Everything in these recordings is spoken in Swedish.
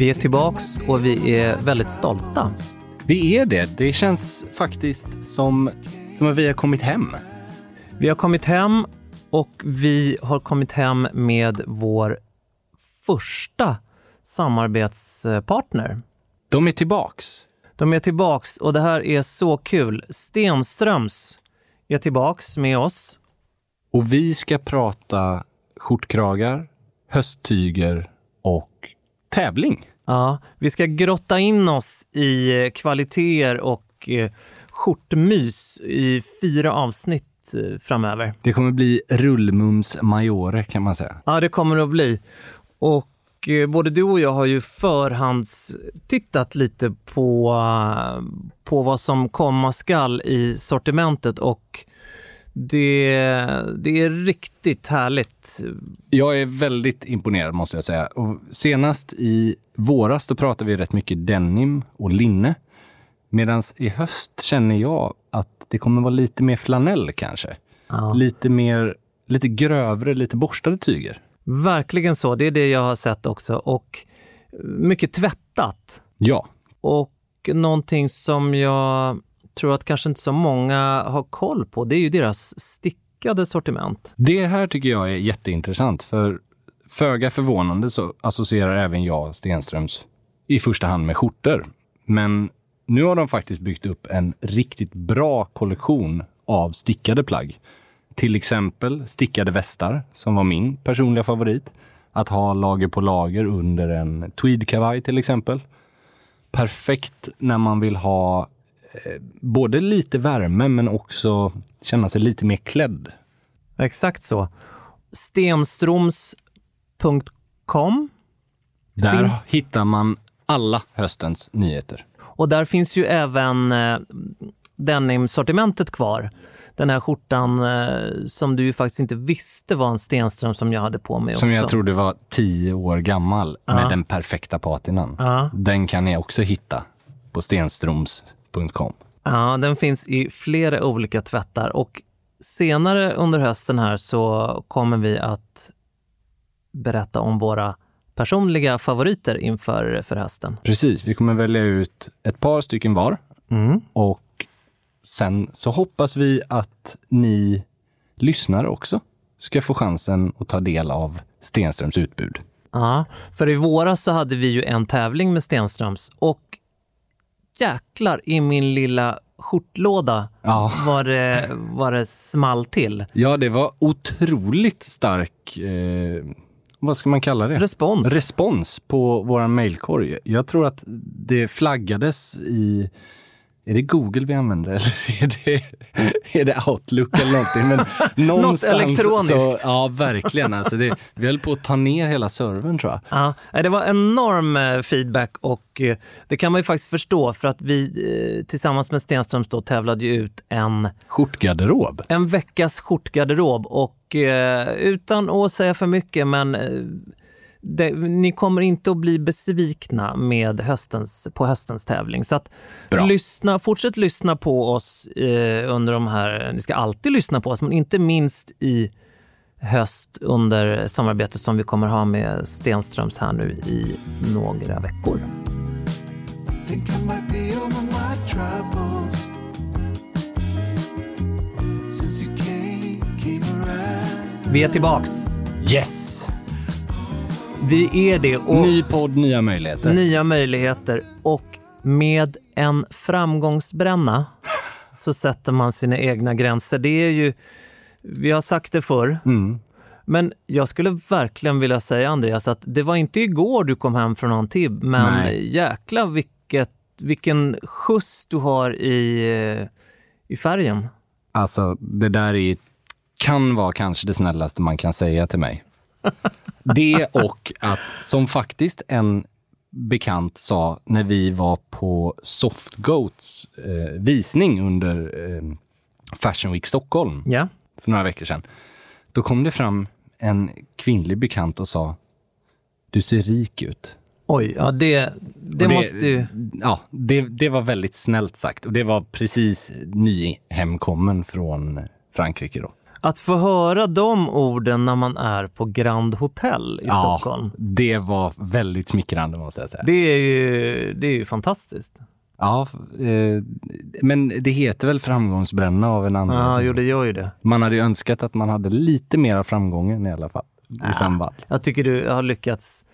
Vi är tillbaks och vi är väldigt stolta. Vi är det. Det känns faktiskt som, som att vi har kommit hem. Vi har kommit hem och vi har kommit hem med vår första samarbetspartner. De är tillbaks. De är tillbaks och det här är så kul. Stenströms är tillbaks med oss. Och vi ska prata skjortkragar, hösttyger och tävling. Ja, vi ska grotta in oss i eh, kvaliteter och eh, skjortmys i fyra avsnitt eh, framöver. Det kommer bli rullmums majore kan man säga. Ja, det kommer det att bli. Och både du och jag har ju förhands tittat lite på, på vad som komma skall i sortimentet och det, det är riktigt härligt. Jag är väldigt imponerad måste jag säga. Och senast i våras då pratade vi rätt mycket denim och linne. Medan i höst känner jag att det kommer vara lite mer flanell kanske. Ja. Lite mer, lite grövre, lite borstade tyger. Verkligen så, det är det jag har sett också. Och mycket tvättat. Ja, Och någonting som jag tror att kanske inte så många har koll på, det är ju deras stickade sortiment. Det här tycker jag är jätteintressant för föga förvånande så associerar även jag Stenströms i första hand med skjortor. Men nu har de faktiskt byggt upp en riktigt bra kollektion av stickade plagg. Till exempel stickade västar som var min personliga favorit. Att ha lager på lager under en tweedkavaj till exempel. Perfekt när man vill ha både lite värme men också känna sig lite mer klädd. Exakt så. Stenstroms.com Där Finns- hittar man alla höstens nyheter. och där finns ju även eh, denim-sortimentet kvar. Den här skjortan eh, som du ju faktiskt inte visste var en Stenström som jag hade på mig Som också. jag trodde var tio år gammal Ja. med den perfekta patinan. Ja. Den kan ni också hitta på stenstroms.com. Ja, den finns i flera olika tvättar och senare under hösten här så kommer vi att berätta om våra personliga favoriter inför för hösten. Precis, vi kommer välja ut ett par stycken var Mm. och sen så hoppas vi att ni lyssnare också ska få chansen att ta del av Stenströms utbud. Ja, för i våras så hade vi ju en tävling med Stenströms och jäklar i min lilla skjortlåda Ja. var det, var det small till. Ja, det var otroligt stark, eh, vad ska man kalla det? Respons. Respons på våran mailkorg. Jag tror att det flaggades i är det Google vi använder eller är det, är det Outlook eller någonting? Men någonstans elektroniskt. Så, ja, verkligen. Alltså det, vi höll på att ta ner hela servern tror jag. Ja, det var enorm eh, feedback och eh, det kan man ju faktiskt förstå för att vi eh, tillsammans med Stenströms då tävlade ut en, Skjortgarderob. en veckas skjortgarderob och utan att säga för mycket men det, ni kommer inte att bli besvikna med höstens, på höstens tävling. Så att Bra. lyssna, fortsätt lyssna på oss eh, under de här, ni ska alltid lyssna på oss, men inte minst i höst under samarbetet som vi kommer ha med Stenströms här nu i några veckor. Vi är tillbaks. Yes! Vi är det och Ny podd, nya möjligheter. nya möjligheter och med en framgångsbränna så sätter man sina egna gränser. Det är ju, vi har sagt det förr, Mm. men jag skulle verkligen vilja säga Andreas att det var inte igår du kom hem från tibb, men Nej. jäkla vilket, vilken skjuts du har i, i färgen. Alltså, det där är, kan vara kanske det snällaste man kan säga till mig. Det och att, som faktiskt en bekant sa när vi var på Softgoats eh, visning under eh, Fashion Week Stockholm Ja. för några veckor sedan. Då kom det fram en kvinnlig bekant och sa, du ser rik ut. Oj, ja det, det, Och måste ju... Ja, det, det var väldigt snällt sagt och det var precis nyhemkommen från Frankrike då. Att få höra de orden när man är på Grand Hotel i Stockholm. det var väldigt smickrande måste jag säga. Det är ju, det är ju fantastiskt. Ja, eh, men det heter väl framgångsbränna av en anledning. Ja, jo, det gör ju det. Man hade ju önskat att man hade lite mer av framgången i alla fall. I samband. Jag tycker du har lyckats.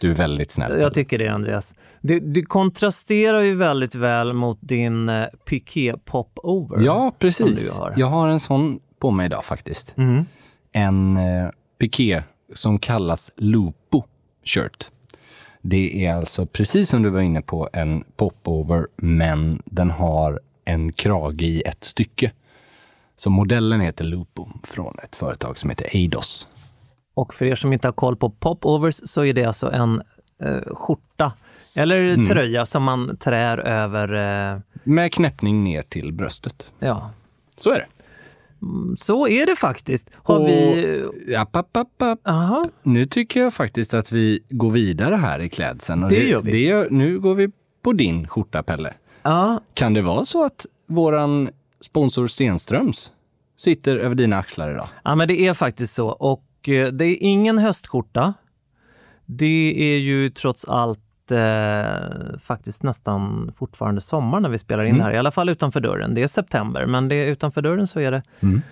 Du är väldigt snäll. Jag tycker det, Andreas. Det, det kontrasterar ju väldigt väl mot din eh, Piqué Pop-Over. ja, precis. du har. Jag har en sån på mig idag faktiskt. Mhm. En eh, piké som kallas Lupo shirt. Det är alltså precis som du var inne på en popover, men den har en krage i ett stycke. Så modellen heter Lupo från ett företag som heter Eidos. Och för er som inte har koll på Pop-Overs så är det alltså en eh, skjorta eller Mm. tröja som man trär över. Eh, Med knäppning ner till bröstet. ja, Så är det. Så är det faktiskt. Har Och- vi... App, app, app, app. Aha. Nu tycker jag faktiskt att vi går vidare här i klädseln. Och Det gör vi. Det gör, nu går vi på din skjorta, Pelle. Ja, Kan det vara så att våran sponsor Stenströms sitter över dina axlar idag? Ja, men det är faktiskt så. Och eh, det är ingen höstskjorta. Det är ju trots allt eh, faktiskt nästan fortfarande sommar när vi spelar in Mm. det här. I alla fall utanför dörren. Det är september, men det är utanför dörren så är det.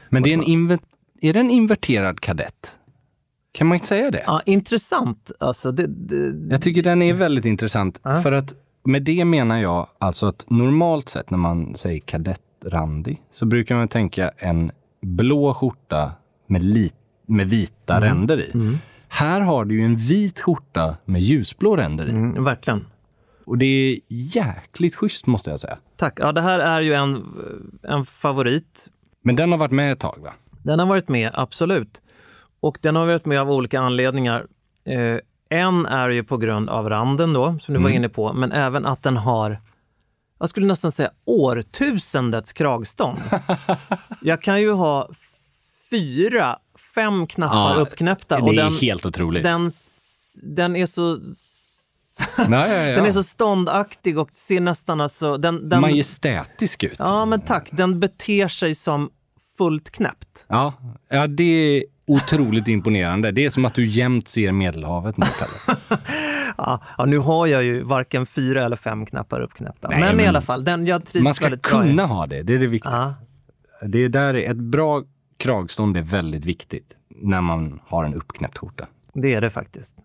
Men det är, en inver- är det en inverterad kadett? Kan man inte säga det? Ja, intressant. Alltså, det, det, Jag tycker den är väldigt intressant. Ja. För att med det menar jag alltså att normalt sett när man säger kadettrandig så brukar man tänka en blå skjorta med, li- med vita Mm. ränder i. Här har du ju en vit skjorta med ljusblå ränder i. mm, verkligen. Och det är jäkligt schysst måste jag säga. Tack. Ja, det här är ju en, en favorit. Men den har varit med ett tag va? Den har varit med, absolut. Och den har varit med av olika anledningar. Eh, en är ju på grund av randen då, som du var inne på, men även att den har, jag skulle nästan säga årtusendets kragstånd. jag kan ju ha fyra, fem knappar Ja, uppknäppta det och är den, helt otroligt. den, den är så ja, ja, ja. den är så ståndaktig och ser nästan alltså... Den, den, Majestätisk ut. ja, men tack. Den beter sig som fullt knäppt. Ja, ja, det är otroligt imponerande. Det är som att du jämt ser Medelhavet nu. Ja, ja, nu har jag ju varken fyra eller fem knappar uppknäppta. Nej, men, i men alla fall, den, jag trivs Man ska i kunna ha det, det är det viktiga. Det där är ett bra kragstånd är väldigt viktigt när man har en uppknäppt skjorta. det är det faktiskt.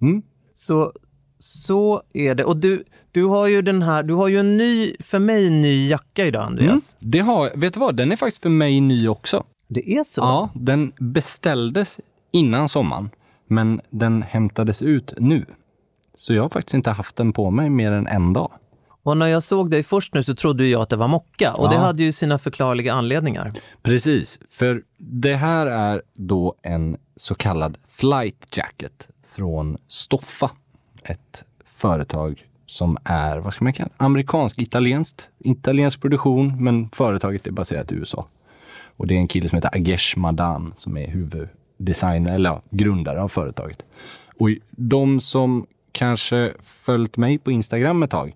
Mm. Så, så är det. Och du, du har ju den här, du har ju en ny, för mig ny jacka idag Andreas. Det har, vet du vad, den är faktiskt för mig ny också. Det är så? Ja, den beställdes innan sommaren, men den hämtades ut nu. Så jag har faktiskt inte haft den på mig mer än en dag. Och när jag såg dig först nu så trodde jag att det var mocka och det Ja. hade ju sina förklarliga anledningar. Precis, för det här är då en så kallad flight jacket från Stoffa. Ett företag som är, vad ska man kalla det? amerikansk-italienskt. Italiensk produktion, men företaget är baserat i USA. Och det är en kille som heter Agesh Madan som är huvuddesigner, eller ja, grundare av företaget. Och de som kanske följt mig på Instagram ett tag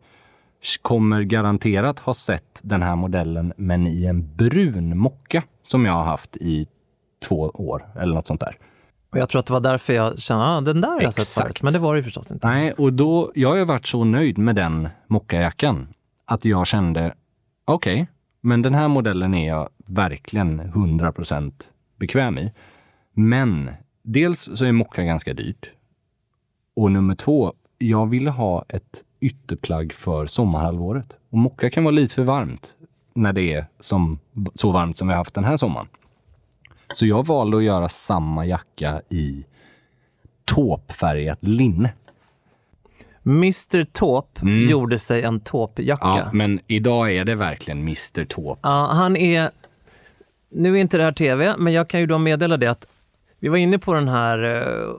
kommer garanterat ha sett den här modellen, men i en brun mocka som jag har haft i två år eller något sånt där. Och jag tror att det var därför jag kände, ah, den där har jag sett förut. Men det var det ju förstås inte. Nej, och då, jag har ju varit så nöjd med den mockajackan att jag kände, okej, men den här modellen är jag verkligen 100% bekväm i. Men dels så är mocka ganska dyrt. Och nummer två, jag ville ha ett ytterplagg för sommarhalvåret. Och mocka kan vara lite för varmt när det är som, så varmt som vi har haft den här sommaren. Så jag valde att göra samma jacka i tåpfärgat linne. Mr Taupe Mm. gjorde sig en tåpjacka. Ja, men idag är det verkligen Mr Taupe. Ja, han är... Nu är inte det här tv, men jag kan ju då meddela det att vi var inne på den här, eh,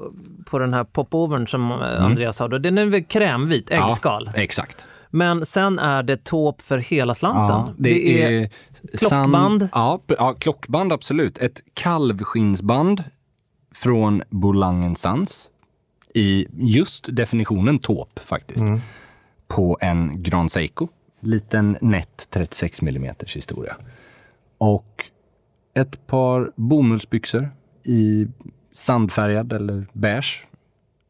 på den här popovern som eh, Andreas hade. Den är väl krämvit, äggskal. Mm. Ja, exakt. Men sen är det tåp för hela slanten. Ja, det, är, klockband. San, ja, ja, klockband absolut. Ett kalvskinnsband från Bolangen Sans i just definitionen tåp faktiskt. På en Grand Seiko. Liten nätt 36 mm historia. Och ett par bomullsbyxor i sandfärgad eller beige.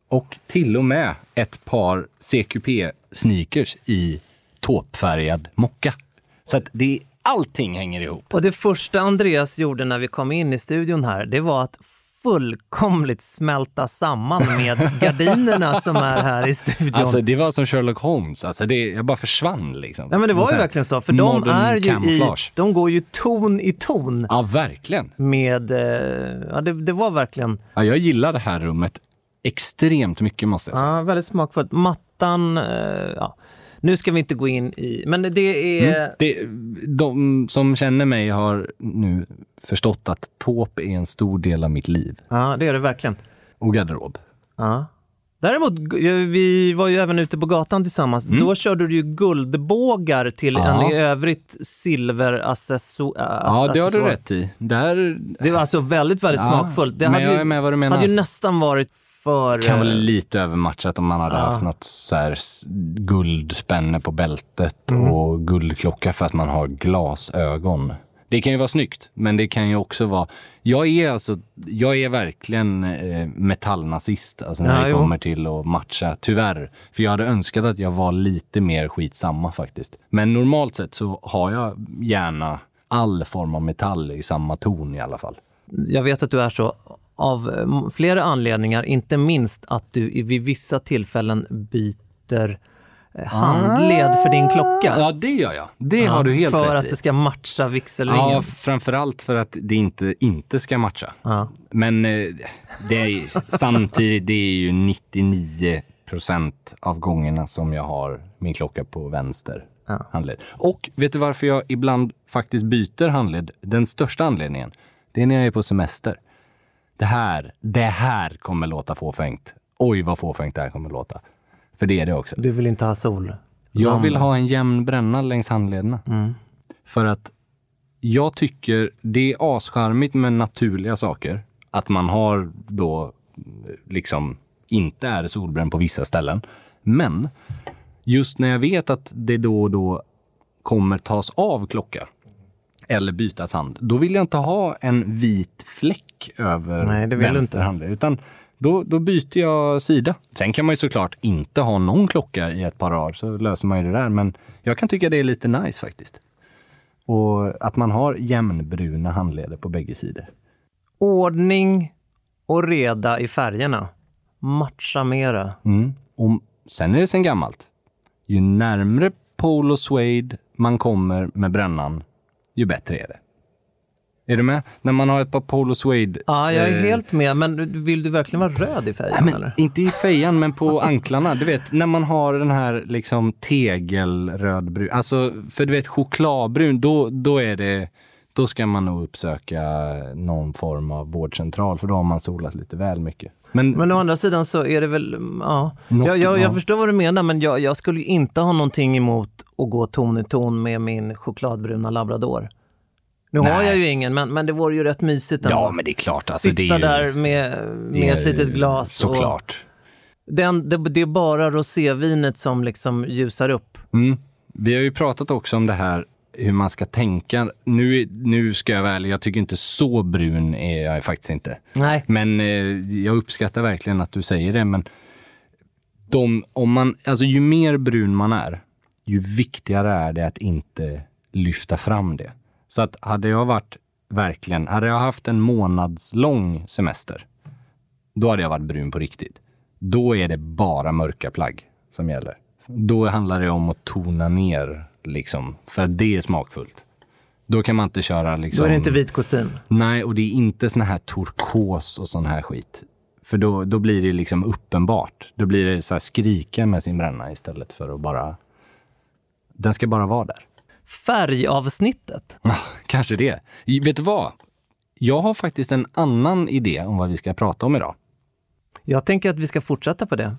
Och till och med ett par CQP-sneakers i tåpfärgad mocka. Så att det, allting hänger ihop. Och det första Andreas gjorde när vi kom in i studion här, det var att fullkomligt smälta samman med gardinerna som är här i studion. Alltså det var som Sherlock Holmes. Alltså det, jag bara försvann liksom. ja, men det var ju verkligen så, för de är ju i, de går ju ton i ton Ja, verkligen. med, eh, ja det, det var verkligen, Ja, jag gillar det här rummet extremt mycket måste jag säga. ja väldigt smakfullt. Mattan, eh, ja. Nu ska vi inte gå in i, men det är, Mm. Det, de som känner mig har nu förstått att tåp är en stor del av mitt liv ja det är det verkligen. och garderob. Ja. Däremot, g- vi var ju även ute på gatan tillsammans. Då körde du ju guldbågar till Mm. Ja. en i övrigt silveraccessor. Ja, det har du rätt i. Där Det var alltså väldigt, väldigt Ja, smakfullt. Det hade jag ju, är med vad du menar. hade ju nästan varit för... kan väl eh, lite övermatchat om man hade Ja. haft något så här guldspänne på bältet Mm. och guldklocka för att man har glasögon. Det kan ju vara snyggt, men det kan ju också vara... Jag är alltså, jag är verkligen eh, metallnazist, alltså när Ja, det jo. kommer till att matcha, tyvärr. För jag hade önskat att jag var lite mer skitsamma faktiskt. Men normalt sett så har jag gärna all form av metall i samma ton i alla fall. Jag vet att du är så av eh, flera anledningar, inte minst att du vid vissa tillfällen byter eh, handled för din klocka. Ja, det gör jag. Det Ja, har du helt För rätt att i. det ska matcha vigselringen. Ja, framförallt för att det inte, inte ska matcha. Ja. Men eh, det är, samtidigt, det är ju 99 procent av gångerna som jag har min klocka på vänster Ja. handled. Och vet du varför jag ibland faktiskt byter handled? Den största anledningen, det är när jag är på semester. Det här, det här kommer låta fåfängt. Oj, vad fåfängt det här kommer låta. För det är det också. Du vill inte ha sol? Jag vill ha en jämn bränna längs handlederna. Mm. För att jag tycker det är ascharmigt med naturliga saker. Att man har då liksom inte är solbränd på vissa ställen. Men just när jag vet att det då och då kommer tas av klocka eller bytas hand, då vill jag inte ha en vit fläck över Nej, vänster handled. Utan då, då byter jag sida. Sen kan man ju såklart inte ha någon klocka i ett par dagar, så löser man ju det där. Men jag kan tycka det är lite nice faktiskt. Och att man har jämnbruna handleder på bägge sidor. Ordning och reda i färgerna. Matcha mera. Mm. Och sen är det sen gammalt. Ju närmre Polo Suede man kommer med brännan, ju bättre är det. Är du med? När man har ett par Polo Suede. Ja, jag är eh, helt med. Men vill du verkligen vara röd i färgen Nej, men inte i fejan, men på anklarna. Du vet, när man har den här liksom tegelrödbrun. Alltså, för du vet chokladbrun, då, då är det... Då ska man nog uppsöka någon form av vårdcentral, för då har man solat lite väl mycket. Men, Men å andra sidan så är det väl, ja. Jag, jag, ja. jag förstår vad du menar men jag, jag skulle inte ha någonting emot att gå ton i ton med min chokladbruna labrador. Nu har Nej. jag ju ingen men, men det vore ju rätt mysigt ändå. ja, men det är klart. Alltså, Sitta är där med, med är ett litet glas. Såklart. Och den, det, det är bara rosévinet som liksom ljusar upp. Mm. Vi har ju pratat också om det här hur man ska tänka. Nu, nu ska jag väl, jag tycker inte så brun är jag faktiskt inte. Nej. Men eh, jag uppskattar verkligen att du säger det. Men de, om man, alltså ju mer brun man är, ju viktigare är det att inte lyfta fram det. Så att hade jag varit verkligen, hade jag haft en månadslång semester, då hade jag varit brun på riktigt. Då är det bara mörka plagg som gäller. Då handlar det om att tona ner, liksom, för att det är smakfullt. Då kan man inte köra liksom... Då är det inte vit kostym. Nej, och det är inte sån här turkos och sån här skit. För då, då blir det liksom uppenbart. Då blir det så här skrika med sin bränna istället för att bara... Den ska bara vara där. Färgavsnittet. Kanske det. Vet du vad? Jag har faktiskt en annan idé om vad vi ska prata om idag. Jag tänker att vi ska fortsätta på det.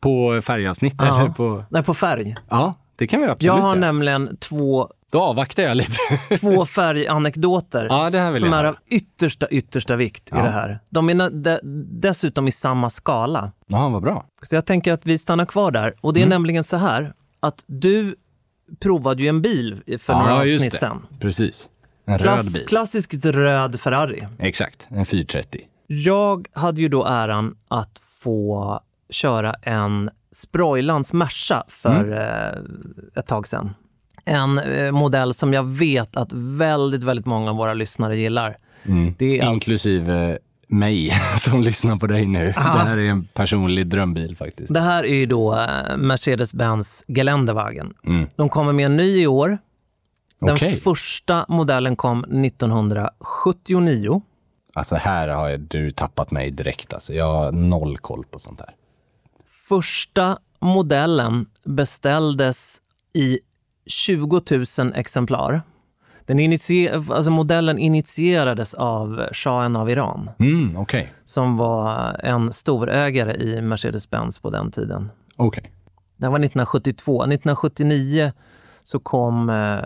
På färgavsnitt Ja. eller på... Nej, på färg. Ja, det kan vi absolut Jag har göra. nämligen två, Då avvaktar jag lite. två färganekdoter Ja, det här vill som är av yttersta, yttersta vikt i Ja. det här. De är de, dessutom i samma skala. Ja, vad bra. Så jag tänker att vi stannar kvar där. Och det Mm. är nämligen så här att du provade ju en bil för några ja, just avsnitt sedan. Predigt. En röd Klass, bil. klassiskt röd Ferrari. Exakt, en 430. Jag hade ju då äran att få köra en Sproilans Merca för Mm. eh, ett tag sedan. En eh, modell som jag vet att väldigt, väldigt många av våra lyssnare gillar. Mm. Det är alltså- Inklusive mig som lyssnar på dig nu. Aha. Det här är en personlig drömbil faktiskt. Det här är ju då Mercedes-Benz Geländewagen. Mm. De kommer med en ny i år. Den Okej. första modellen kom 1979. Alltså här har jag, du tappat mig direkt. Alltså. Jag har noll koll på sånt här. Första modellen beställdes i 20 000 exemplar. Den initie- alltså modellen initierades av shahen av Iran Mm, okej. som var en storägare i Mercedes-Benz på den tiden. Okej. Det här var 1972. 1979 så kom eh,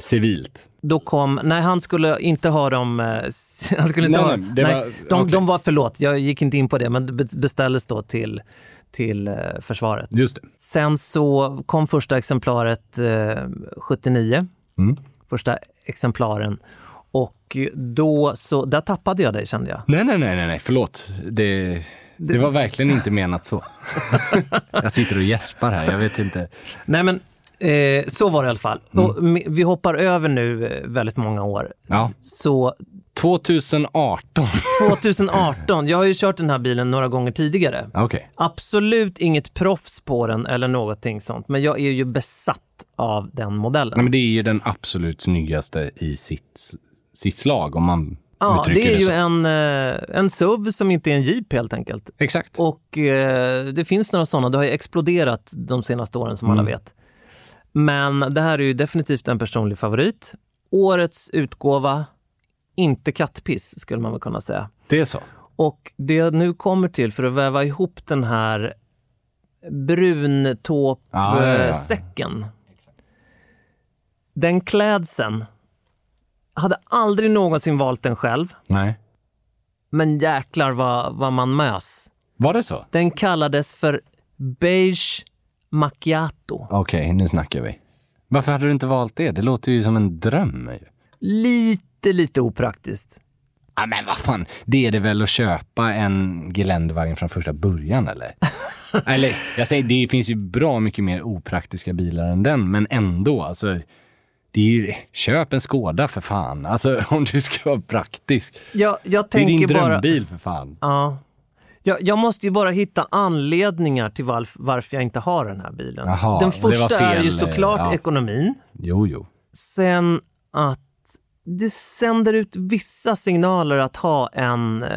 Civilt. då kom, nej han skulle inte ha dem, eh, han skulle inte Nej, ha, nej, det nej, var- de, okej. de var, förlåt, jag gick inte in på det, men beställdes då till, till eh, försvaret. Just det. Sen så kom första exemplaret eh, 79, Mm. första exemplaren. Och då så, där tappade jag dig kände jag. Nej, nej, nej, nej, nej, förlåt. Det, det var verkligen inte menat så. jag sitter och gäspar här, jag vet inte. Nej men, eh, så var det i alla fall. Mm. Och, vi hoppar över nu eh, väldigt många år. Ja. Så 2018. 2018, jag har ju kört den här bilen några gånger tidigare. Okej. Absolut inget proffs på den eller någonting sånt, men jag är ju besatt av den modellen. Nej, men det är ju den absolut snyggaste i sitt, sitt slag om man ja, uttrycker det är ju en, eh, en SUV som inte är en Jeep helt enkelt. Exakt. Och eh, det finns några sådana, det har ju exploderat de senaste åren som Mm. alla vet. Men det här är ju definitivt en personlig favorit. Årets utgåva, inte kattpiss skulle man väl kunna säga. Det är så. Och det jag nu kommer till för att väva ihop den här Ja, ja, ja. bruntåpsäcken. Den klädseln, hade aldrig någonsin valt den själv, Nej. men jäklar vad, vad man mös. Var det så? Den kallades för beige macchiato. Okej, nu snackar vi. Varför hade du inte valt det? Det låter ju som en dröm. Lite, lite opraktiskt. Ja, men vad fan, det är det väl att köpa en Geländevagn från första början eller? eller, jag säger, det finns ju bra mycket mer opraktiska bilar än den, men ändå, alltså. Det är ju, köp en Skoda för fan. Alltså om du ska vara praktisk. Jag, jag Det är din tänker bara... drömbil för fan. Ja. Jag, jag måste ju bara hitta anledningar till varf, varför jag inte har den här bilen. Jaha, den första är ju fel, såklart ja. ekonomin. Jo, jo. Sen att det sänder ut vissa signaler att ha en eh,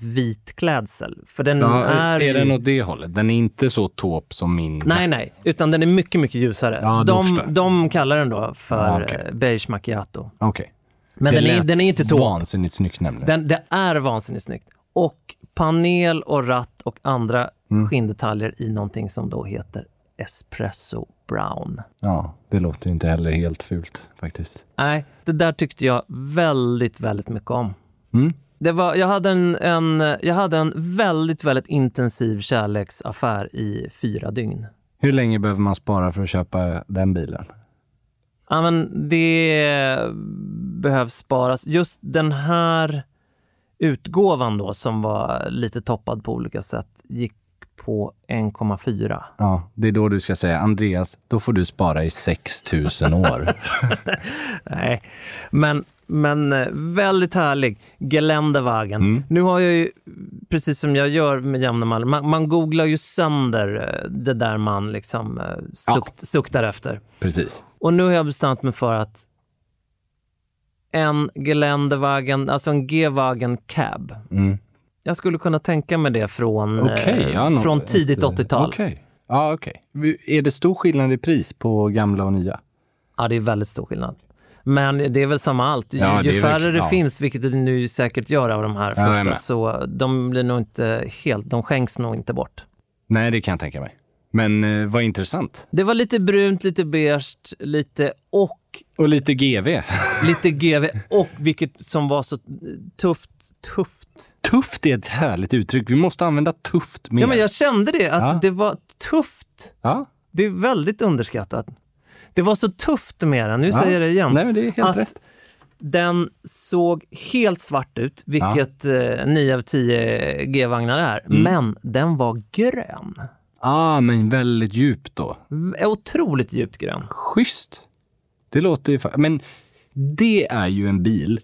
vit klädsel. För den Ja, är, är den åt det hållet? Den är inte så taupe som min? Nej, nej, utan den är mycket, mycket ljusare. Ja, de, de kallar den då för Ja, okej. eh, beige macchiato. Okej. Men Det den är, den är inte taupe. Vansinnigt snyggt nämligen. Den, det är vansinnigt snyggt. Och panel och ratt och andra Mm. skinndetaljer i någonting som då heter espresso brown. Ja, det låter inte heller helt fult faktiskt. Nej, det där tyckte jag väldigt, väldigt mycket om. Mm. Det var, jag, hade en, en, jag hade en väldigt, väldigt intensiv kärleksaffär i fyra dygn. Hur länge behöver man spara för att köpa den bilen? Ja, men det behövs sparas. Just den här utgåvan då, som var lite toppad på olika sätt, gick på 1,4. Ja, det är då du ska säga Andreas, då får du spara i 6000 år. Nej, men, men eh, väldigt härlig. Geländewagen. Mm. Nu har jag ju, precis som jag gör med jämna man, man googlar ju sönder eh, det där man liksom eh, sukt, suktar efter. Precis. Och nu har jag bestämt mig för att en Geländewagen, alltså en G-Wagen cab. Mm. Jag skulle kunna tänka mig det från, Okej, eh, ja, nå- från tidigt ett, eh, 80-tal. Okej. Ja, okej. Är det stor skillnad i pris på gamla och nya? Ja, det är väldigt stor skillnad. Men det är väl samma allt. Ju, Ja, det ju är färre det ja. finns, vilket det nu säkert gör av de här Ja, första, så de blir nog inte helt, de skänks nog inte bort. Nej, det kan jag tänka mig. Men eh, vad intressant. Det var lite brunt, lite beige, lite och Och lite GV. lite GV och vilket som var så tufft, tufft. Tufft är ett härligt uttryck. Vi måste använda tufft mer. Ja, men jag kände det, att Ja. det var tufft. Ja. Det är väldigt underskattat. Det var så tufft med den, nu säger jag det igen. Nej, men det är helt Att rätt. Den såg helt svart ut, vilket eh, 9 av 10 G-vagnar är. Mm. Men den var grön. Ah, men väldigt djupt då. Otroligt djupt grön. Schysst. Det låter ju... Men det är ju en bil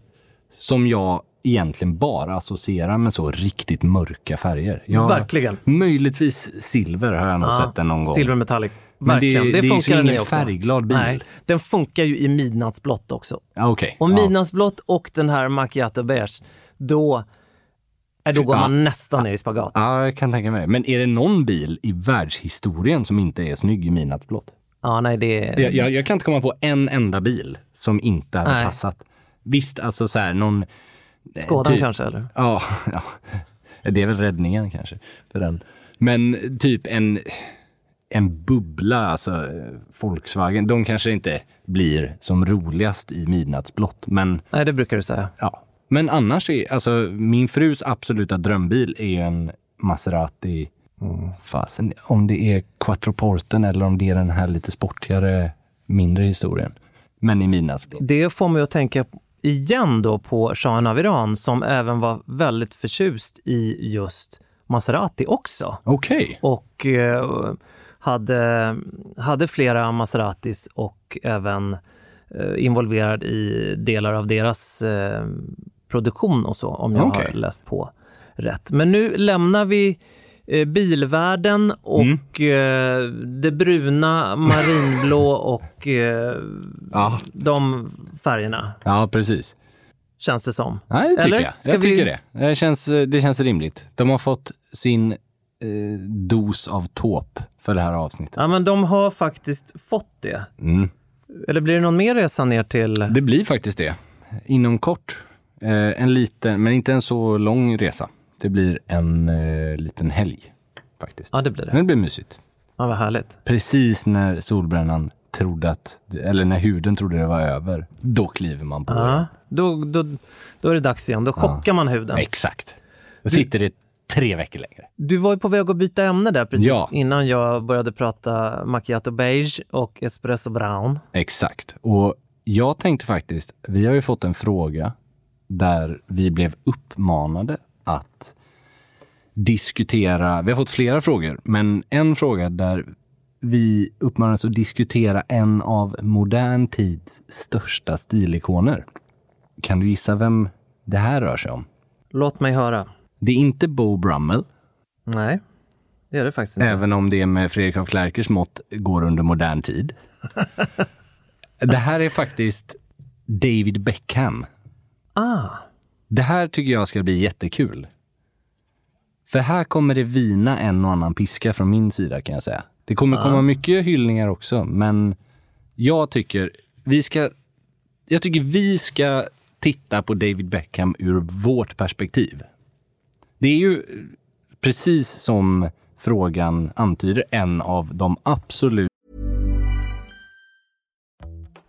som jag egentligen bara associerar med så riktigt mörka färger. Jag, Verkligen. Möjligtvis silver har jag nog sett den någon gång. Silver metallic. Men det- Verkligen. det är ju funkar ingen färgglad bil. Nej, den funkar ju i midnattsblått också. Ja, Okej. Och ja. midnattsblått och den här macchiato beige, då, då går Ja. man nästan ner i spagat. Ja, jag kan tänka mig det. Men är det någon bil i världshistorien som inte är snygg i midnattsblått? Ja, nej det. Jag, jag, jag kan inte komma på en enda bil som inte hade Nej. passat. Visst, alltså så här någon... eh, Skådan typ- kanske, eller? Ja, ja, det är väl räddningen kanske för den. Men typ en, en bubbla, alltså eh, Volkswagen, de kanske inte blir som roligast i midnattsblått. Men, Nej, det brukar du säga. ja. men annars är, alltså min frus absoluta drömbil är ju en Maserati. Fasen, om det är Quattroporten eller om det är den här lite sportigare, mindre historien. Men i midnattsblått. Det får mig att tänka igen då på Shahen av Iran som även var väldigt förtjust i just Maserati också. Okej. Och eh, hade, hade flera Maseratis och även eh, involverad i delar av deras eh, produktion och så, om jag Okej. har läst på rätt. Men nu lämnar vi bilvärlden och eh, det bruna, marinblå och eh, Ja. de färgerna, ja, precis. känns det som. Nej, det tycker Eller? jag. Jag vi- tycker det. Det känns, det känns rimligt. De har fått sin eh, dos av tåp för det här avsnittet. Ja, men de har faktiskt fått det. Mm. Eller blir det någon mer resa ner till... Det blir faktiskt det. Inom kort. Eh, en liten, men inte en så lång resa. Det blir en eh, liten helg faktiskt. Ja, det blir Men det. det blir mysigt. Ja, vad härligt. Precis när solbrännan trodde att, eller när huden trodde det var över, då kliver man på Ja, då, då, då är det dags igen. Då chockar man huden. den. Exakt. Då sitter det tre veckor längre. Du var ju på väg att byta ämne där precis Ja. innan jag började prata macchiato beige och espresso brown. Exakt. Och jag tänkte faktiskt, vi har ju fått en fråga där vi blev uppmanade att diskutera, vi har fått flera frågor, men en fråga där vi uppmanades att diskutera en av modern tids största stilikoner. Kan du gissa vem det här rör sig om? Låt mig höra. Det är inte Bo Brummel, Nej, det är det faktiskt inte. även om det med Fredrik af Klerkers mått går under modern tid. det här är faktiskt David Beckham. Ah, Det här tycker jag ska bli jättekul. För här kommer det vina en och annan piska från min sida kan jag säga. Det kommer komma mycket hyllningar också, men jag tycker vi ska, jag tycker vi ska titta på David Beckham ur vårt perspektiv. Det är ju precis som frågan antyder en av de absolut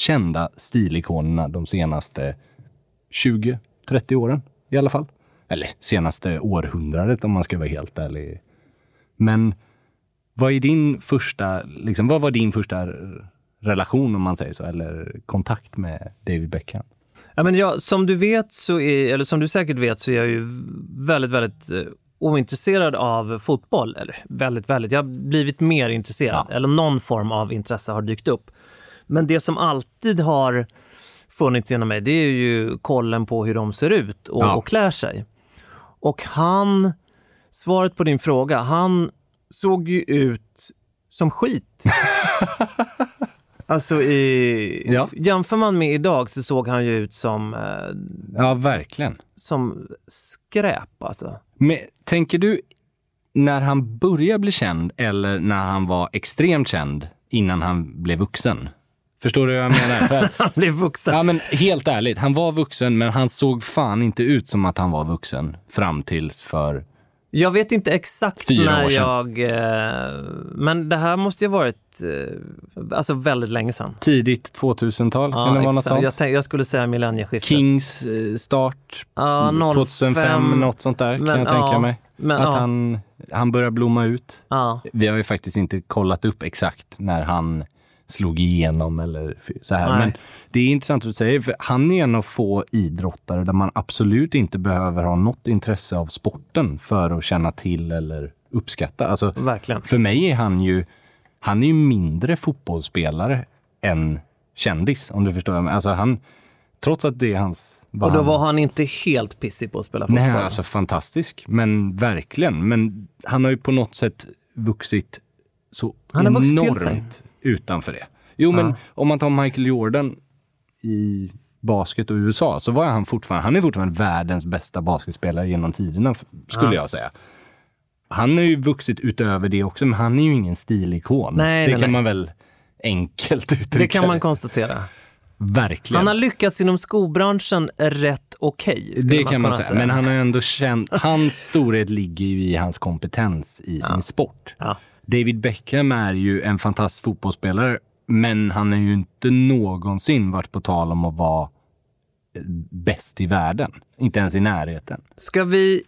kända stilikonerna de senaste 20-30 åren i alla fall. Eller senaste århundradet om man ska vara helt ärlig. Men vad är din första, liksom, vad var din första relation om man säger så, eller kontakt med David Beckham? Ja, men jag, som du vet, så är, eller som du säkert vet, så är jag ju väldigt, väldigt eh, ointresserad av fotboll. Eller väldigt, väldigt. Jag har blivit mer intresserad, eller någon form av intresse har dykt upp. Men det som alltid har funnits genom mig, det är ju kollen på hur de ser ut och, Ja. och klär sig. Och han, svaret på din fråga, han såg ju ut som skit. alltså i, Ja. jämför man med idag så såg han ju ut som, eh, Ja, verkligen. som skräp alltså. Men tänker du när han började bli känd eller när han var extremt känd innan han blev vuxen? Förstår du vad jag menar? För Han blev vuxen. ja, men helt ärligt, han var vuxen men han såg fan inte ut som att han var vuxen fram tills för... Jag vet inte exakt Fyra när jag... Eh, men det här måste ju ha varit eh, alltså väldigt länge sedan. Tidigt 2000-tal, kan det vara något sånt? Jag, tänk, jag skulle säga millennieskiftet. Kings eh, start, Ja, mm, 2005, 05, något sånt där kan men jag tänka ja, mig. men att ja. han, han börjar blomma ut. Ja. Vi har ju faktiskt inte kollat upp exakt när han slog igenom eller så här. Nej. Men det är intressant att du säger, för han är en av få idrottare där man absolut inte behöver ha något intresse av sporten för att känna till eller uppskatta. Alltså, Verkligen. för mig är han ju, han är ju mindre fotbollsspelare än kändis, om du förstår. vad jag. Alltså han, trots att det är hans... Och då var han inte helt pissig på att spela fotboll. Nej, alltså fantastisk. Men verkligen. Men han har ju på något sätt vuxit så Han har vuxit till enormt sig. Utanför det. Jo, men om man tar Michael Jordan i basket och USA så var han fortfarande, han är fortfarande världens bästa basketspelare genom tiderna, skulle jag säga. Han har ju vuxit utöver det också, men han är ju ingen stilikon. Nej, det nej, kan nej. man väl enkelt uttrycka det kan man konstatera. Verkligen. Han har lyckats inom skobranschen rätt okej. skulle Det kan man kunna säga. Men han har ändå känt, hans storhet ligger ju i hans kompetens i sin sport. Ja. David Beckham är ju en fantastisk fotbollsspelare, men han är ju inte någonsin varit på tal om att vara eh, bäst i världen. Inte ens i närheten. Ska vi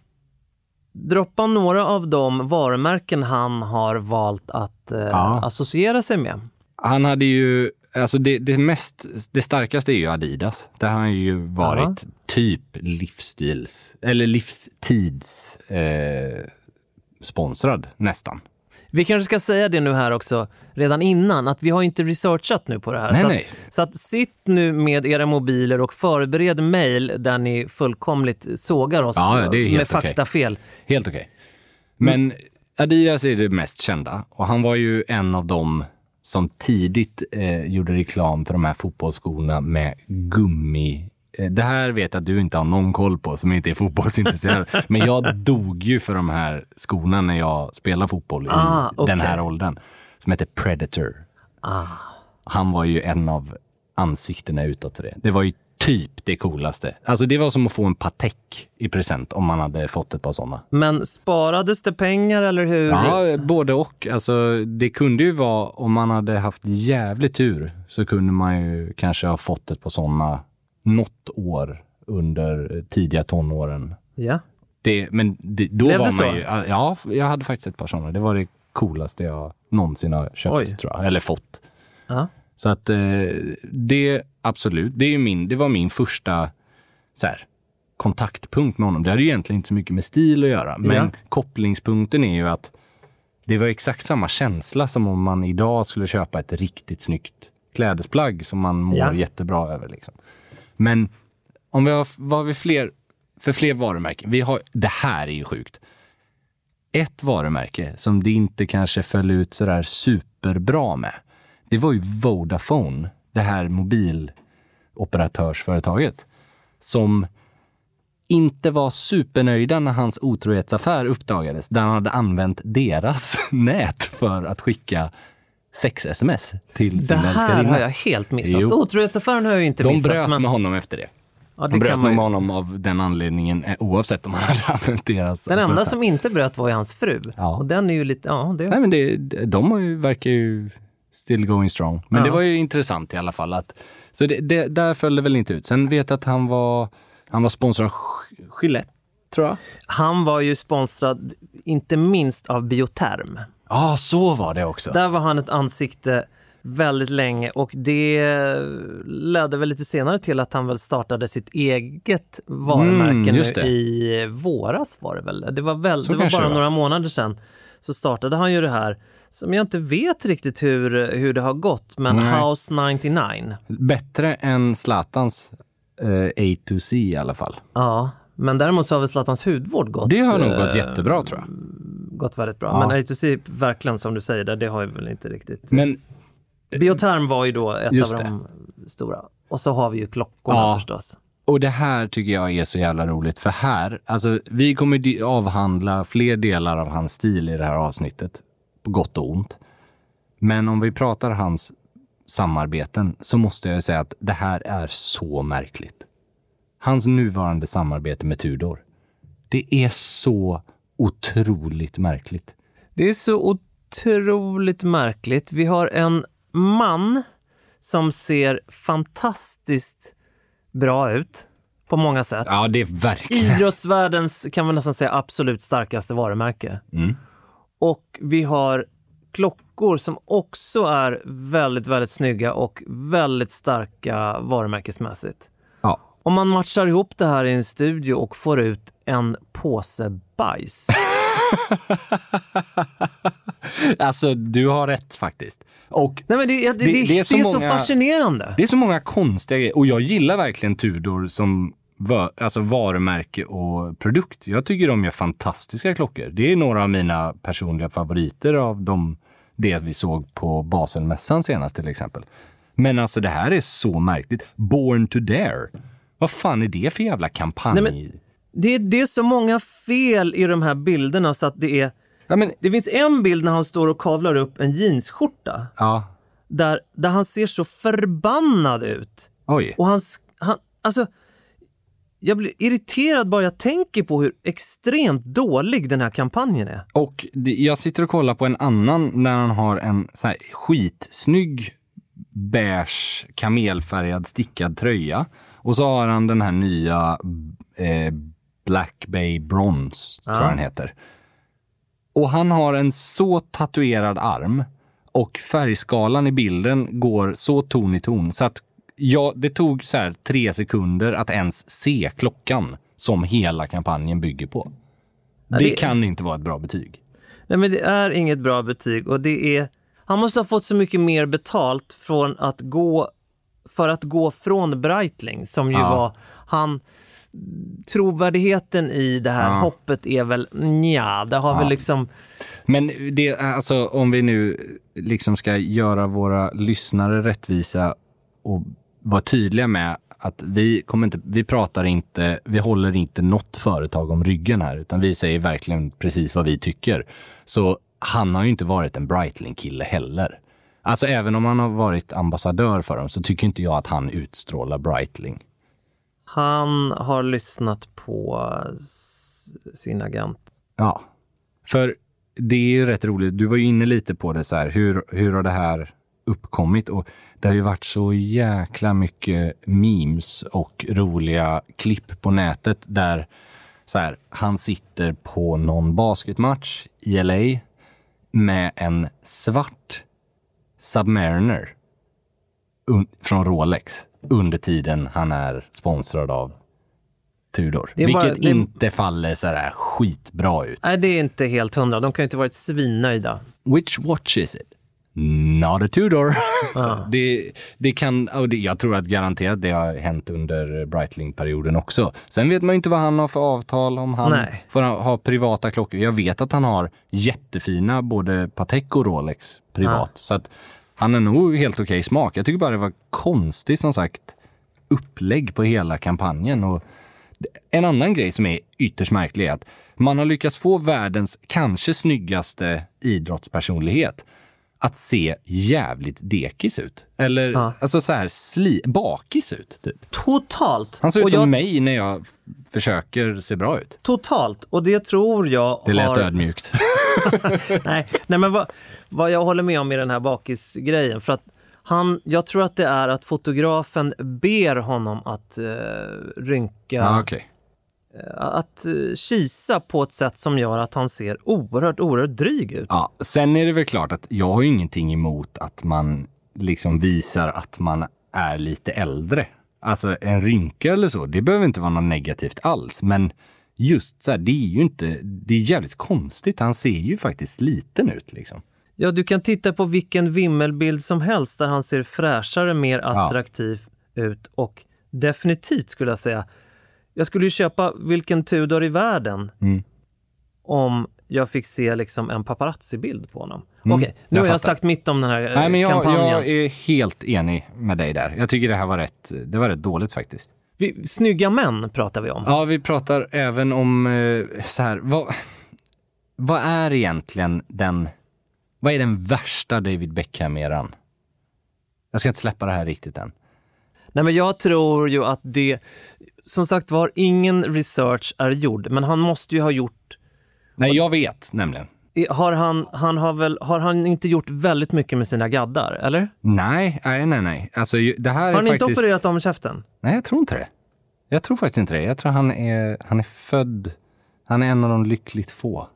droppa några av de varumärken han har valt att eh, Ja. associera sig med? Han hade ju, alltså det, det mest, det starkaste är ju Adidas. Där har han ju varit typ livsstils, eller livstids eh, sponsrad nästan. Vi kanske ska säga det nu här också redan innan, att vi har inte researchat nu på det här. Nej, så, nej. Att, så att sitt nu med era mobiler och förbered mejl där ni fullkomligt sågar oss Ja, det är helt med faktafel. Helt okej. Men Adidas är det mest kända och han var ju en av dem som tidigt eh, gjorde reklam för de här fotbollsskorna med gummi. Eh, Det här vet jag att du inte har någon koll på som inte är fotbollsintresserad. Men jag dog ju för de här skorna när jag spelade fotboll i Ah, okej. den här åldern. Som heter Predator. Ah. Han var ju en av ansiktena utåt till det. Det var ju typ det coolaste. Alltså det var som att få en Patek i present om man hade fått ett par sådana. Men sparades det pengar eller hur? Ja, både och. Alltså, det kunde ju vara, om man hade haft jävligt tur, så kunde man ju kanske ha fått ett par sådana något år under tidiga tonåren. Ja. Det, men det, då Blev var det man så? ju... Ja, jag hade faktiskt ett par sådana. Det var det coolaste jag någonsin har köpt, Oj. tror jag. Eller fått. Ja. Så att eh, det, absolut, det, är min, det var min första så här, kontaktpunkt med honom. Det hade ju egentligen inte så mycket med stil att göra, men Ja. kopplingspunkten är ju att det var exakt samma känsla som om man idag skulle köpa ett riktigt snyggt klädesplagg som man mår Ja. jättebra över. Liksom. Men om vi har, vad har vi fler, för fler varumärken? Vi har, det här är ju sjukt. Ett varumärke som det inte kanske föll ut sådär superbra med, det var ju Vodafone, det här mobiloperatörsföretaget, som inte var supernöjda när hans otrohetsaffär uppdagades, där han hade använt deras nät för att skicka sex-sms till Det sin här älskarinna. har jag helt missat. Otrohetsaffären har jag ju inte De missat. bröt men... med honom efter det. Ja, det De bröt med man ju. honom av den anledningen, eh, oavsett om han hade använt deras... Den enda som inte bröt var ju hans fru. Ja. Och den är ju lite, ja det... Nej, men det, de har ju, verkar ju still going strong. Men Ja. det var ju intressant i alla fall. Att, så det, det, där föll det väl inte ut. Sen vet jag att han var, han var sponsrad Gillette, tror jag. Han var ju sponsrad, inte minst av Bioterm. Ja, ah, så var det också. Där var han ett ansikte väldigt länge och det ledde väl lite senare till att han väl startade sitt eget varumärke Mm, nu i våras var det väl? Det var, väl, Så det var bara det några månader sedan. Så startade han ju det här som jag inte vet riktigt hur, hur det har gått, men Nej. House 99. Bättre än Zlatans eh, A to C i alla fall. Ja, men däremot så har väl Zlatans hudvård gått, Det har nog eh, gått jättebra tror jag. Gått väldigt bra. Ja. Men A2C, verkligen som du säger, där, det har ju väl inte riktigt... Men Bioterm var ju då ett av det. de stora. Och så har vi ju klockorna Ja. förstås. Och det här tycker jag är så jävla roligt, för här, alltså vi kommer avhandla fler delar av hans stil i det här avsnittet, på gott och ont. Men om vi pratar hans samarbeten så måste jag säga att det här är så märkligt. Hans nuvarande samarbete med Tudor. Det är så otroligt märkligt. Det är så otroligt märkligt. Vi har en man som ser fantastiskt bra ut på många sätt. Ja, det är verkligen... Idrottsvärldens, kan man nästan säga, absolut starkaste varumärke. Mm. Och vi har klockor som också är väldigt, väldigt snygga och väldigt starka varumärkesmässigt. Ja. Om man matchar ihop det här i en studio och får ut en påse bajs. Alltså, du har rätt faktiskt. Och Nej men det, det, det, Det- är är, så så, många- fascinerande. Det är så många konstiga grejer och jag gillar verkligen Tudor som alltså varumärke och produkt. Jag tycker de gör fantastiska klockor. Det är några av mina personliga favoriter av de, det vi såg på Baselmässan senast till exempel. Men alltså det här är så märkligt. Born to Dare. Vad fan är det för jävla kampanj? Nej, men- Det, är- det är så många fel i de här bilderna så att det är... ja, men, Det finns en bild när han står och kavlar upp en jeansskjorta ja, där, där han ser så förbannad ut. oj. Och han, s- han alltså, jag blir irriterad bara jag tänker på hur extremt dålig den här kampanjen är. Och det, jag sitter och kollar på en annan när han har en så här skitsnygg beige kamelfärgad stickad tröja. Och så har han den här nya eh, Black Bay Bronze, tror jag den heter. Och han har en så tatuerad arm och färgskalan i bilden går så ton i ton så att ja, det tog så här tre sekunder att ens se klockan som hela kampanjen bygger på. Ja, det, det- kan inte vara ett bra betyg. Nej men det är inget bra betyg och det är... Han måste ha fått så mycket mer betalt från att gå, för att gå från Breitling som ju Ja. var... Han, trovärdigheten i det här Ja. hoppet är väl nja, det har väl liksom... Men det, alltså om vi nu liksom ska göra våra lyssnare rättvisa och vara tydliga med att vi kommer inte, vi pratar inte, vi håller inte något företag om ryggen här, utan vi säger verkligen precis vad vi tycker. Så han har ju inte varit en Breitling-kille heller. Alltså även om han har varit ambassadör för dem så tycker inte jag att han utstrålar Breitling. Han har lyssnat på s- sin agent. Ja, för det är ju rätt roligt. Du var ju inne lite på det så här. Hur, hur har det här uppkommit? Och det har ju varit så jäkla mycket memes och roliga klipp på nätet där så här, han sitter på någon basketmatch i LA med en svart Submariner från Rolex under tiden han är sponsrad av Tudor. Vilket bara- det inte faller så där skitbra ut. Nej, det är inte helt hundra. De kan ju inte varit svinnöjda. Which watch is it? Not a Tudor. det, det kan, och det, jag tror att garanterat det har hänt under Breitling-perioden också. Sen vet man ju inte vad han har för avtal, om han Nej. får ha, privata klockor. Jag vet att han har jättefina både Patek och Rolex privat. Så att han är nog helt okej smak. Jag tycker bara det var konstigt som sagt upplägg på hela kampanjen. Och en annan grej som är ytterst märklig är att man har lyckats få världens kanske snyggaste idrottspersonlighet att se jävligt dekis ut. Eller Ja. alltså så här sli, bakis ut. Typ. Totalt! Han ser ut Och som jag- mig när jag försöker se bra ut. Totalt! Och det tror jag Det lät har... ödmjukt. Nej, nej men vad, vad jag håller med om i den här bakisgrejen. För att han, jag tror att det är att fotografen ber honom att uh, rynka, Ja, okej. Att uh, kisa på ett sätt som gör att han ser oerhört, oerhört dryg ut. Ja, sen är det väl klart att jag har ingenting emot att man liksom visar att man är lite äldre. Alltså en rynka eller så, det behöver inte vara något negativt alls. Men just så här, det är ju inte, det är jävligt konstigt. Han ser ju faktiskt liten ut liksom. Ja, du kan titta på vilken vimmelbild som helst där han ser fräschare, mer attraktiv ut och definitivt skulle jag säga. Jag skulle ju köpa vilken Tudor i världen Mm. om jag fick se liksom en paparazzi-bild på honom. Mm, Okej, nu jag har jag fattar. sagt mitt om den här eh, Nej, men jag, kampanjen. jag är helt enig med dig där. Jag tycker det här var rätt, det var rätt dåligt faktiskt. Vi, snygga män pratar vi om. Ja, vi pratar även om eh, så här, vad, vad är egentligen den, vad är den värsta David Beckham-eran? Jag ska inte släppa det här riktigt än. Nej, men jag tror ju att det, som sagt var, ingen research är gjord, men han måste ju ha gjort Nej, jag vet nämligen. har han, han har väl, har han inte gjort väldigt mycket med sina gaddar, eller? Nej, nej, nej, nej. Alltså, det här Har han inte faktiskt... opererat dem i käften? Nej, jag tror inte det. Jag tror faktiskt inte det. Jag tror han är, han är född, han är en av de lyckligt få.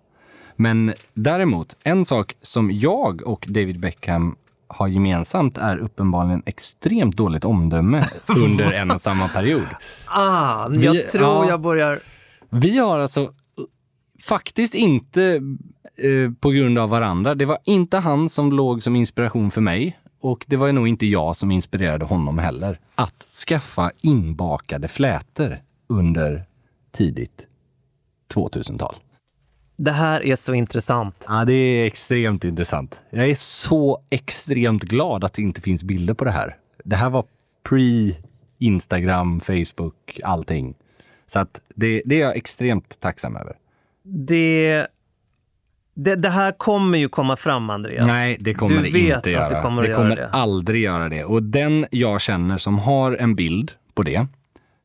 Men däremot, en sak som jag och David Beckham har gemensamt är uppenbarligen extremt dåligt omdöme under en och samma period. Ah, Vi- jag tror ja. jag börjar... Vi har alltså uh, faktiskt inte eh, på grund av varandra. Det var inte han som låg som inspiration för mig och det var nog inte jag som inspirerade honom heller. Att skaffa inbakade flätor under tidigt 2000-tal. Det här är så intressant. Ja, det är extremt intressant. Jag är så extremt glad att det inte finns bilder på det här. Det här var pre Instagram, Facebook, allting. Så att det, det är jag extremt tacksam över. Det, det, det här kommer ju komma fram, Andreas. Nej, det kommer du det inte göra. det kommer det kommer göra det. aldrig göra det. Och den jag känner som har en bild på det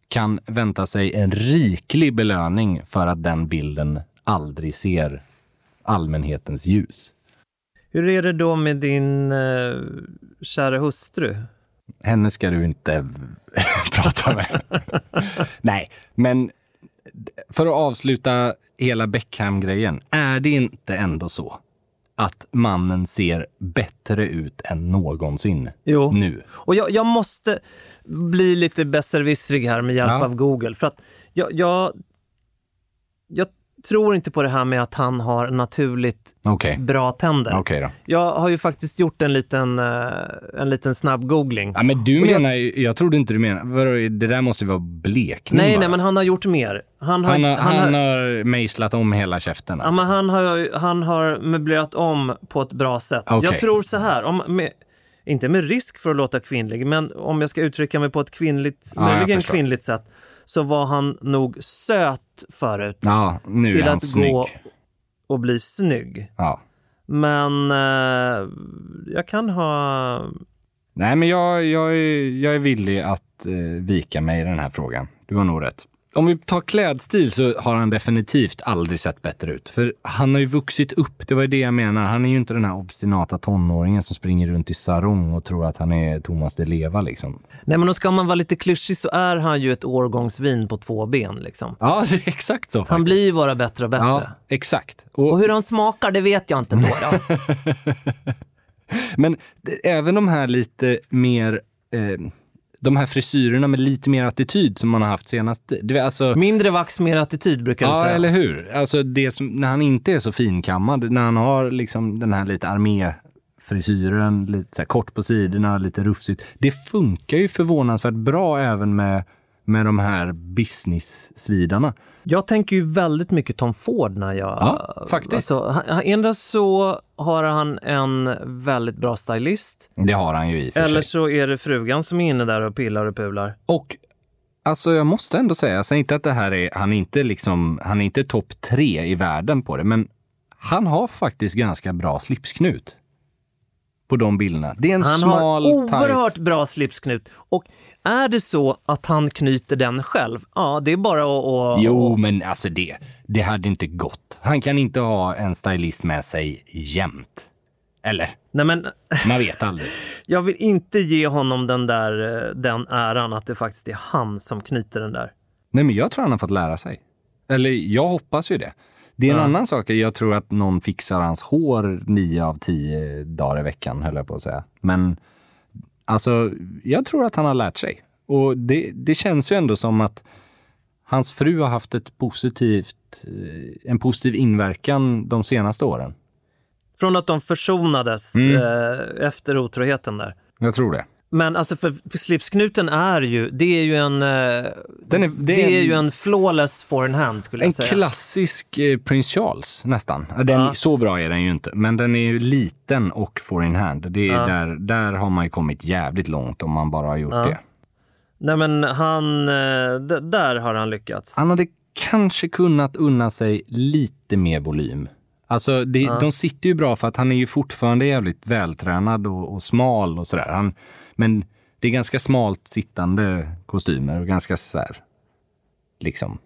kan vänta sig en riklig belöning för att den bilden aldrig ser allmänhetens ljus. Hur är det då med din eh, kära hustru? Henne ska du inte prata med. Nej, men för att avsluta hela Beckham-grejen. Är det inte ändå så att mannen ser bättre ut än någonsin Jo. nu? Och jag, jag måste bli lite besserwissrig här med hjälp Ja. av Google. För att jag, jag, jag tror inte på det här med att han har naturligt Okej, bra tänder. då. Jag har ju faktiskt gjort en liten, eh, en liten snabb googling. Ja, men du Och jag- menar ju, jag trodde inte du menar, det där måste ju vara blekning nej, bara. nej, men han har gjort mer. Han har, han, har, han, har, har mejslat om hela käften ja, alltså. men han, har, han har möblerat om på ett bra sätt. Okej. Jag tror så här, om, med, inte med risk för att låta kvinnlig, men om jag ska uttrycka mig på ett kvinnligt, Ja, jag möjligen kvinnligt sätt, så var han nog söt förut Ja, nu till är han att snygg. gå och bli snygg. Ja. Men eh, jag kan ha... Nej, men jag, jag, är, jag är villig att eh, vika mig i den här frågan. Du har nog rätt. Om vi tar klädstil så har han definitivt aldrig sett bättre ut. För han har ju vuxit upp, det var ju det jag menar. Han är ju inte den här obstinata tonåringen som springer runt i sarong och tror att han är Thomas Di Leva liksom. Nej men då ska man vara lite klyschig så är han ju ett årgångsvin på två ben liksom. Ja, det är exakt så faktiskt. Han blir ju bara bättre och bättre. Ja, exakt. Och hur han smakar, det vet jag inte då. då. Men även de här lite mer, eh, de här frisyrerna med lite mer attityd som man har haft senast. Det, alltså, Mindre vax, mer attityd brukar du ja, säga. eller hur? Alltså det som, när han inte är så finkammad, när han har liksom den här lite arméfrisyren, lite så här kort på sidorna, lite rufsigt. Det funkar ju förvånansvärt bra även med, med de här business-svidarna. Jag tänker ju väldigt mycket Tom Ford när jag... Ja, faktiskt. Alltså, Endera så har han en väldigt bra stylist, Det har han ju i och eller sig. så är det frugan som är inne där och pillar och pular. Och alltså jag måste ändå säga, jag säger inte att det här är, han är inte liksom, han är inte topp tre i världen på det, men han har faktiskt ganska bra slipsknut. På de bilderna. Det är en Han smal, har tight- oerhört bra slipsknut. Och är det så att han knyter den själv, ja det är bara att... att Jo, men alltså det, det hade inte gått. Han kan inte ha en stylist med sig jämt. Eller, Nej men, man vet aldrig. jag vill inte ge honom den där eh, den äran att det faktiskt är han som knyter den där. Nej, men jag tror han har fått lära sig. Eller jag hoppas ju det. Det är en Ja. annan sak. Jag tror att någon fixar hans hår nio av tio dagar i veckan, höll jag på att säga. Men alltså, jag tror att han har lärt sig. Och det, det känns ju ändå som att hans fru har haft ett positivt, eh, en positiv inverkan de senaste åren. Från att de försonades Mm. eh, efter otroheten där. Jag tror det. Men alltså för, för slipsknuten är ju, det är ju en, eh, Den är, det, är, ju en flawless foreign hand skulle En jag säga. klassisk eh, Prince Charles nästan. Den, Ja. Så bra är den ju inte, men den är ju liten och four in hand. Det är Ja. där, där har man ju kommit jävligt långt om man bara har gjort Ja. det. Nej men han, eh, där har han lyckats. Han hade kanske kunnat unna sig lite mer volym. Alltså det, de sitter ju bra för att han är ju fortfarande jävligt vältränad och, och smal och sådär. Han, men det är ganska smalt sittande kostymer och ganska så här, liksom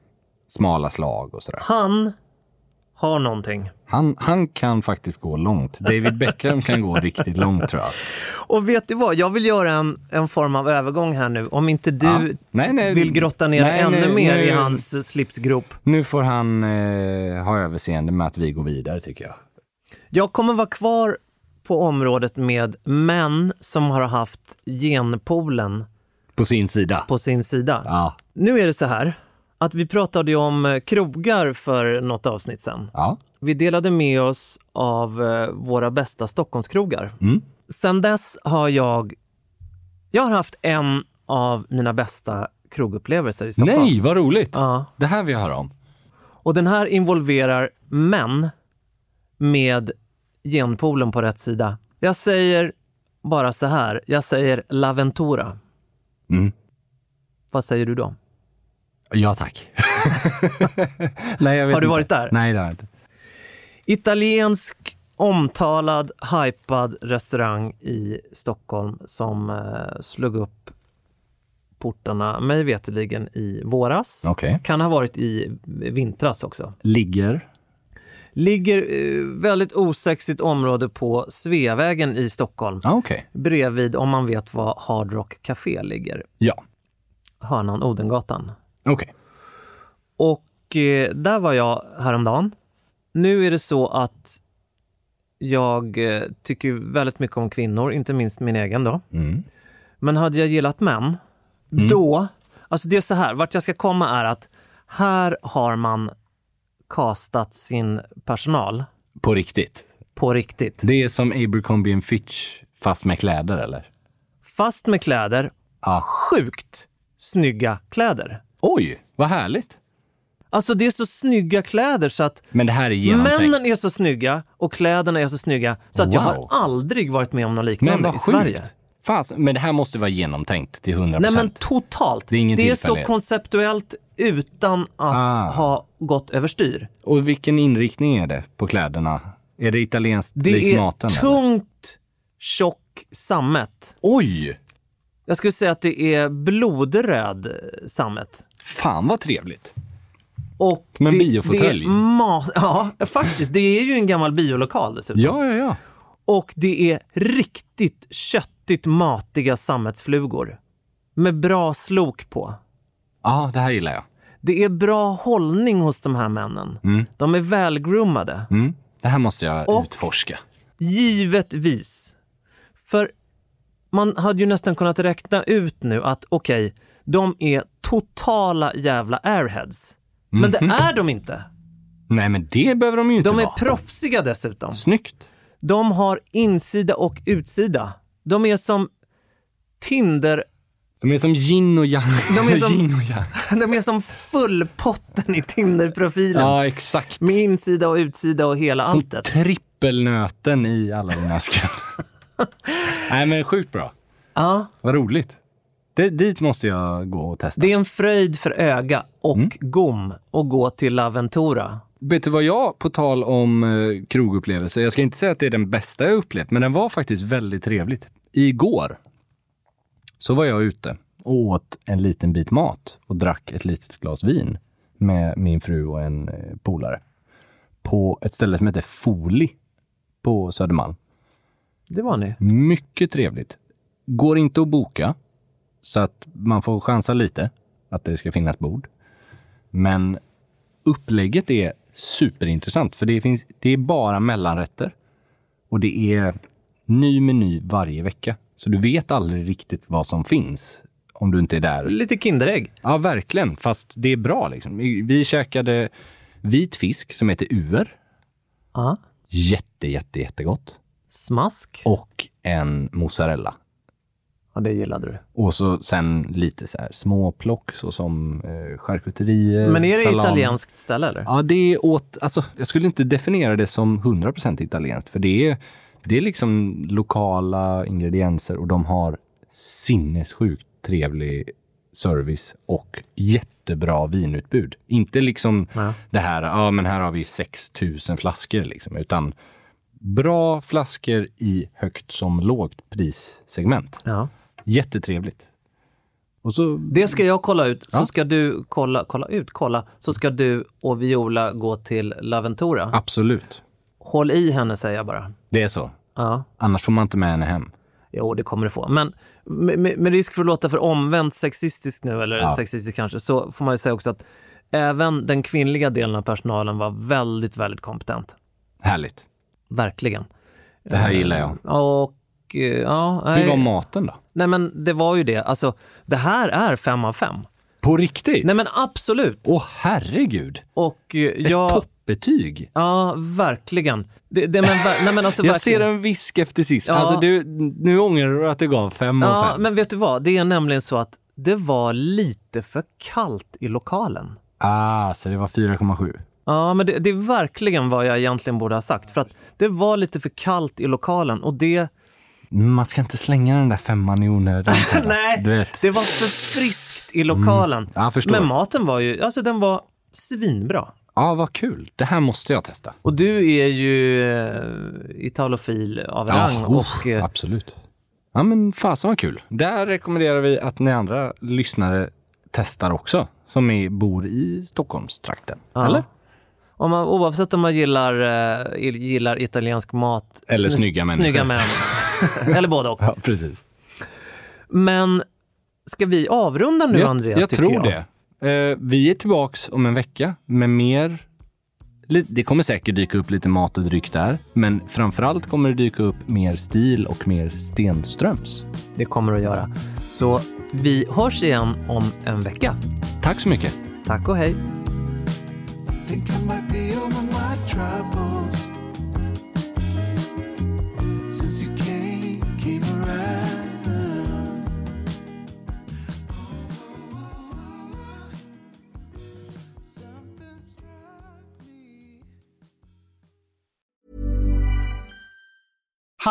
smala slag och sådär. Han har någonting. Han, han kan faktiskt gå långt. David Beckham kan gå riktigt långt tror jag. Och vet du vad, jag vill göra en, en form av övergång här nu. Om inte du Ja. Nej, nej, vill grotta ner nej, ännu mer i hans slipsgrop. Nu får han eh, ha överseende med att vi går vidare tycker jag. Jag kommer vara kvar på området med män som har haft genpoolen På sin sida. på sin sida. Ja. Nu är det så här att vi pratade ju om eh, krogar för något avsnitt sen. Ja. Vi delade med oss av eh, våra bästa Stockholmskrogar. Mm. Sen dess har jag, jag har haft en av mina bästa krogupplevelser i Stockholm. Nej, vad roligt! Ja. Det här jag höra om. Och den här involverar män med genpoolen på rätt sida. Jag säger bara så här, jag säger Laventura. Mm. Vad säger du då? Ja tack. Nej, Har du inte. varit där? Nej, det har jag inte. Italiensk, omtalad, hypad restaurang i Stockholm som eh, slog upp portarna mig veterligen i våras. Okej. Kan ha varit i vintras också. Ligger? Ligger eh, väldigt osexigt område på Sveavägen i Stockholm. Ah, Okej. Bredvid, om man vet var Hard Rock Café ligger, Ja. hörnan Odengatan. Okej. Och eh, där var jag häromdagen. Nu är det så att jag eh, tycker väldigt mycket om kvinnor, inte minst min egen då. Mm. Men hade jag gillat män, då... Alltså det är så här, vart jag ska komma är att här har man kastat sin personal På riktigt? på riktigt. Det är som Abercrombie Fitch fast med kläder eller? Fast med kläder, Ja. sjukt snygga kläder. Oj, vad härligt! Alltså det är så snygga kläder så att Men det här är genomtänkt. männen är så snygga och kläderna är så snygga så att jag har Wow. aldrig varit med om något Men liknande vad i sjukt! Sverige. Fan, men det här måste vara genomtänkt till 100%. Nej men totalt. Det är ingen så tillfällighet. konceptuellt utan att Ah. ha gått överstyr. Och vilken inriktning är det på kläderna? Är det italienskt Det likt är maten? eller? tungt, tjock sammet. Oj! Jag skulle säga att det är blodröd sammet. Fan vad trevligt! Och Som en det, biofåtölj. det är ma- Ja, faktiskt. Det är ju en gammal biolokal dessutom. Ja, ja, ja. Och det är riktigt köttigt matiga sammetsflugor. Med bra slok på. Ja, det här gillar jag. Det är bra hållning hos de här männen. Mm. De är välgroomade. Mm. Det här måste jag Och- utforska. Givetvis. För man hade ju nästan kunnat räkna ut nu att okej, de är totala jävla airheads. Men det Mhm. är de inte. Nej, men det behöver de ju inte De är vara. proffsiga dessutom. Snyggt! De har insida och utsida. De är som Tinder... De är som yin och yang. De är som- yin och yang. De är som fullpotten i Tinder-profilen. Ja, exakt. Med insida och utsida och hela Som alltet. trippelnöten i alla dina skall. Nej, men sjukt bra. Ja, Vad roligt. Det, dit måste jag gå och testa. det är en fröjd för öga och Mm. gom att gå till Laventura. Vet du vad jag, på tal om eh, krogupplevelser, jag ska inte säga att det är den bästa jag upplevt, men den var faktiskt väldigt trevligt. Igår så var jag ute och åt en liten bit mat och drack ett litet glas vin med min fru och en eh, polare på ett ställe som heter Foli på Södermalm. Det var ni. Mycket trevligt. Går inte att boka, så att man får chansa lite att det ska finnas bord. Men upplägget är superintressant, för det, finns, det är bara mellanrätter. Och det är ny meny varje vecka. Så du vet aldrig riktigt vad som finns om du inte är där. Lite Kinderägg. Ja, verkligen. Fast det är bra liksom. Vi, käkade vit fisk som heter uer. Ja. Jätte, jätte, jättegott. Smask. Och en mozzarella. Ja, det gillade du. Och så sen lite så här småplock såsom eh, charkuterier, Men är det salami. italienskt ställe eller? Ja, det är åt, alltså jag skulle inte definiera det som 100% italienskt, för det är, det är liksom lokala ingredienser och de har sinnessjukt trevlig service och jättebra vinutbud. Inte liksom Ja. det här, ja men här har vi 6000 flaskor liksom, utan bra flaskor i högt som lågt prissegment. Ja. Jättetrevligt. Och så, Det ska jag kolla ut, så Ja. ska du kolla, kolla ut, kolla, så ska du och Viola gå till Laventura. absolut. Håll i henne säger jag bara. Det är så. Ja, Annars får man inte med henne hem. jo det kommer du få. Men med, med, risk för att låta för omvänt sexistisk nu, eller Ja. sexistisk kanske, så får man ju säga också att även den kvinnliga delen av personalen var väldigt, väldigt kompetent. Härligt. Verkligen. Det här gillar jag. Och eh, ja, Hur var maten då? nej men det var ju det. Alltså, det här är fem av fem. På riktigt? Nej men absolut. Åh herregud! Och eh, Ett jag... toppbetyg! Ja, verkligen. Det, det, men, nej, men alltså, Jag ser en viss skepticism. Ja. Alltså du, nu ångrar du att det gav fem av Ja, fem. men vet du vad? Det är nämligen så att det var lite för kallt i lokalen. Ah, så det var 4,7. Ja, men det, det är verkligen vad jag egentligen borde ha sagt. För att det var lite för kallt i lokalen och det... Man ska inte slänga den där femman i onödan. Nej, det var för friskt i lokalen. Ja, jag förstår. Men maten var ju, alltså den var svinbra. Ja, vad kul. Det här måste jag testa. Och du är ju eh, italofil av rang. Ja, och, eh, absolut. Ja men fasen vad kul. Där rekommenderar vi att ni andra lyssnare testar också. Som är, bor i Stockholmstrakten. Ja. Eller? Om man, oavsett om man gillar, eh, gillar italiensk mat. Eller sn- snygga. Snygga män. Eller både och. Ja, precis. Men ska vi avrunda nu jag Andreas? jag tror det. Eh, vi är tillbaks om en vecka med mer. Det kommer säkert dyka upp lite mat och dryck där, men framförallt kommer det dyka upp mer stil och mer Stenströms. Det kommer det att göra. Så vi hörs igen om en vecka. Tack så mycket. Tack och hej.